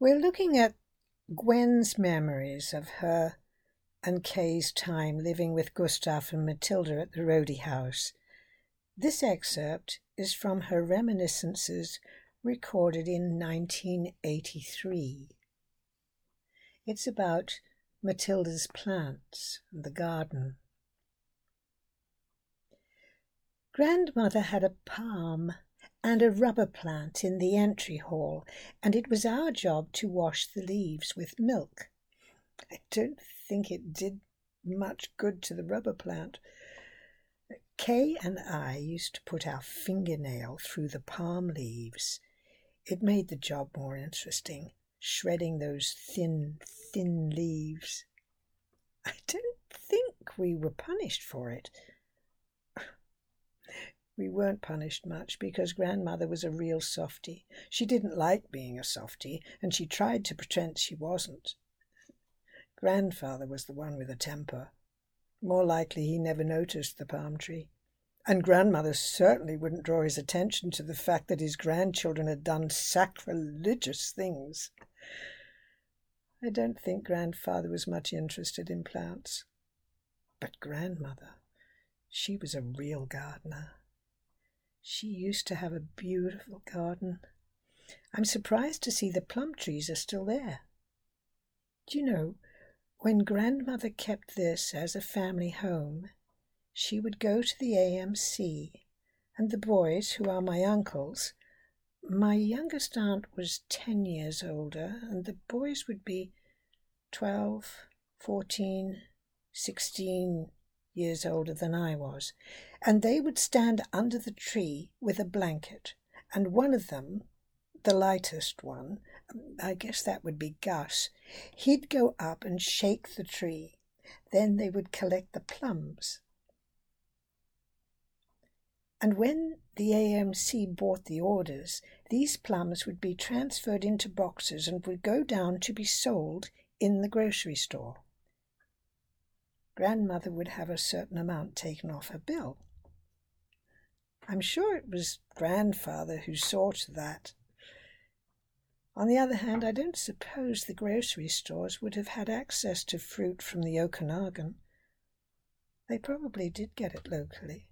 We're looking at Gwen's memories of her and Kay's time living with Gustav and Matilda at the Rhodey house. This excerpt is from her reminiscences recorded in 1983. It's about Matilda's plants and the garden. Grandmother had a palm and a rubber plant in the entry hall, and it was our job to wash the leaves with milk. I don't think it did much good to the rubber plant. Kay and I used to put our fingernail through the palm leaves. It made the job more interesting, shredding those thin, thin leaves. I don't think we were punished for it. We weren't punished much because grandmother was a real softy. She didn't like being a softy, and she tried to pretend she wasn't. Grandfather was the one with a temper. More likely he never noticed the palm tree. And grandmother certainly wouldn't draw his attention to the fact that his grandchildren had done sacrilegious things. I don't think grandfather was much interested in plants. But grandmother, she was a real gardener. She used to have a beautiful garden. I'm surprised to see the plum trees are still there. Do you know, when grandmother kept this as a family home, she would go to the AMC, and the boys, who are my uncles, my youngest aunt was ten years older, and the boys would be twelve, fourteen, sixteen years older than I was, and they would stand under the tree with a blanket, and one of them, the lightest one, I guess that would be Gus, he'd go up and shake the tree. Then they would collect the plums. And when the AMC bought the orders, these plums would be transferred into boxes and would go down to be sold in the grocery store. Grandmother would have a certain amount taken off her bill. I'm sure it was grandfather who saw to that. On the other hand, I don't suppose the grocery stores would have had access to fruit from the Okanagan. They probably did get it locally.